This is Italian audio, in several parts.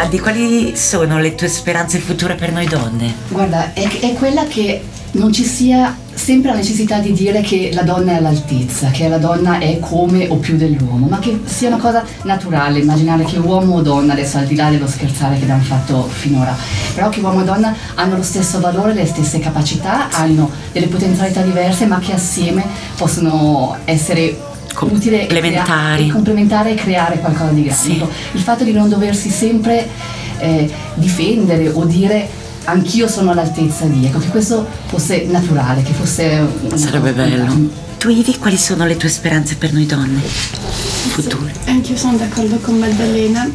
Ma di quali sono le tue speranze future per noi donne? Guarda, è, è quella che non ci sia sempre la necessità di dire che la donna è all'altezza, che la donna è come o più dell'uomo, ma che sia una cosa naturale, immaginare che uomo o donna, adesso al di là dello scherzare che abbiamo fatto finora, però che uomo e donna hanno lo stesso valore, le stesse capacità, hanno delle potenzialità diverse, ma che assieme possono essere Complementari. e complementare e creare qualcosa di grande. Sì. Il fatto di non doversi sempre eh, difendere o dire anch'io sono all'altezza di, ecco, che questo fosse naturale, che fosse... Sarebbe bello. Tu Ivi, quali sono le tue speranze per noi donne? Future. Anche io sono d'accordo con Maddalena.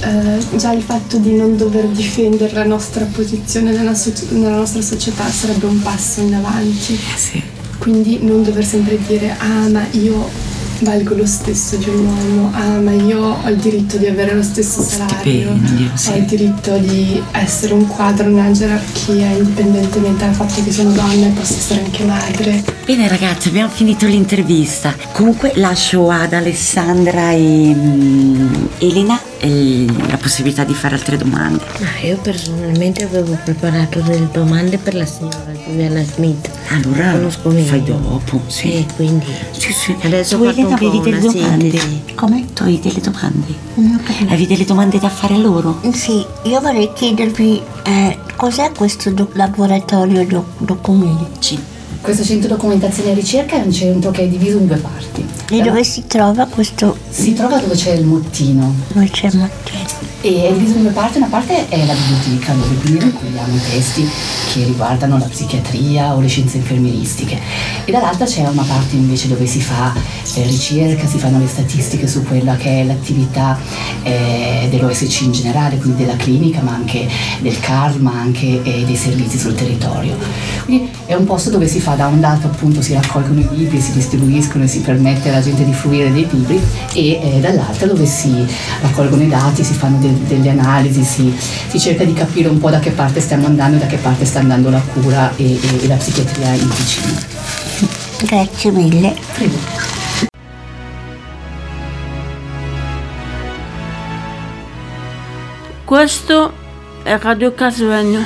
Eh, già il fatto di non dover difendere la nostra posizione nella, soci- nella nostra società sarebbe un passo in avanti. Eh sì. Quindi non dover sempre dire ah ma io valgo lo stesso di un uomo, ah ma io ho il diritto di avere lo stesso salario, sì. ho il diritto di essere un quadro nella gerarchia indipendentemente dal fatto che sono donna e posso essere anche madre. Bene ragazzi, abbiamo finito l'intervista. Comunque lascio ad Alessandra e mm, Elena la possibilità di fare altre domande. Ma io personalmente avevo preparato delle domande per la signora Giuliana Smith. Allora Conosco meglio. fai dopo, sì. Sì, quindi Sì, sì. adesso tu fatto Elena un po' avevi delle una domande? sintesi. Come? Tu avevi delle domande? Non ho capito. Avevi delle domande da fare a loro? Sì, io vorrei chiedervi eh, cos'è questo doc- laboratorio doc- documenti Questo centro documentazione e ricerca è un centro che è diviso in due parti. e dove si trova questo Si trova dove c'è il mottino dove c'è il mattino? e è diviso in due parti, una parte è la biblioteca dove quindi raccogliamo i testi che riguardano la psichiatria o le scienze infermieristiche e dall'altra c'è una parte invece dove si fa eh, ricerca, si fanno le statistiche su quella che è l'attività eh, dell'OSC in generale, quindi della clinica ma anche del CARL ma anche eh, dei servizi sul territorio. Quindi è un posto dove si fa da un lato appunto si raccolgono i libri, si distribuiscono e si permette alla gente di fruire dei libri e eh, dall'altra dove si raccolgono i dati, si fanno de- delle analisi, si, si cerca di capire un po' da che parte stiamo andando e da che parte sta andando la cura e, e- e la psichiatria in Ticino. Grazie mille. Questo è Radio Casvegno.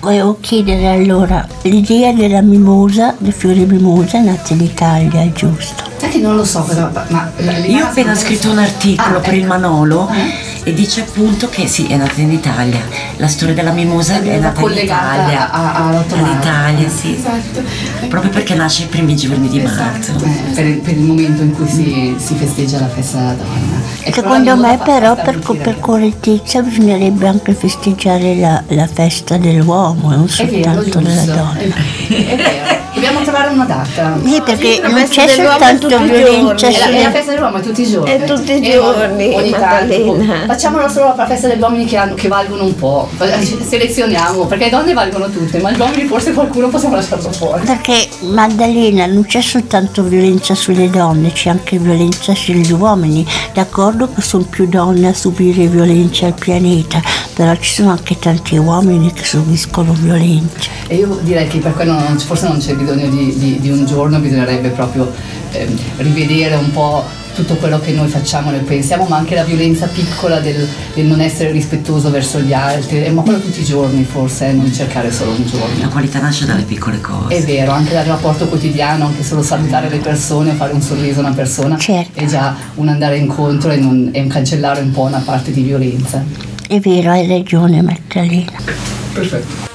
Volevo chiedere allora, l'idea della mimosa, del fiore mimosa è nata in Italia, giusto? Sai che non lo so cosa, ma Io ho appena scritto un articolo Ah, per il ecco. Manolo Eh? e dice appunto che sì, è nata in Italia. La storia della mimosa è nata in Italia. a-. All'Italia, sì. Esatto. Proprio perché nasce i primi giorni di Esatto. marzo. Eh, per, il- per il momento in cui si, si festeggia la festa della donna. E però Secondo me però per, per correttezza bisognerebbe anche festeggiare la, la festa dell'uomo, non È vero, soltanto della donna. È, è vero. Dobbiamo trovare una data. Sì, perché la non c'è soltanto violenza È la, è la festa dell'uomo è tutti i giorni. È tutti i giorni, ogni tanto. Facciamolo solo la festa degli uomini che, hanno- che valgono un po'. Selezioniamo, perché le donne valgono tutte, ma gli uomini forse qualcuno possiamo lasciarlo fuori. Perché Maddalena non c'è soltanto violenza sulle donne, c'è anche violenza sugli uomini. D'accordo che sono più donne a subire violenza al pianeta, però ci sono anche tanti uomini che subiscono violenza. E io direi che per quello non- forse non c'è bisogno di, di- di un giorno, bisognerebbe proprio ehm, rivedere un po' tutto quello che noi facciamo, noi pensiamo, ma anche la violenza piccola del, del non essere rispettoso verso gli altri, eh, ma quello tutti i giorni forse, eh, non cercare solo un La giorno. qualità nasce dalle piccole cose. È vero, anche dal rapporto quotidiano, anche solo salutare le persone, fare un sorriso a una persona, Certo. è già un andare incontro e, non- e un cancellare un po' una parte di violenza. È vero, hai ragione Maddalena. Perfetto.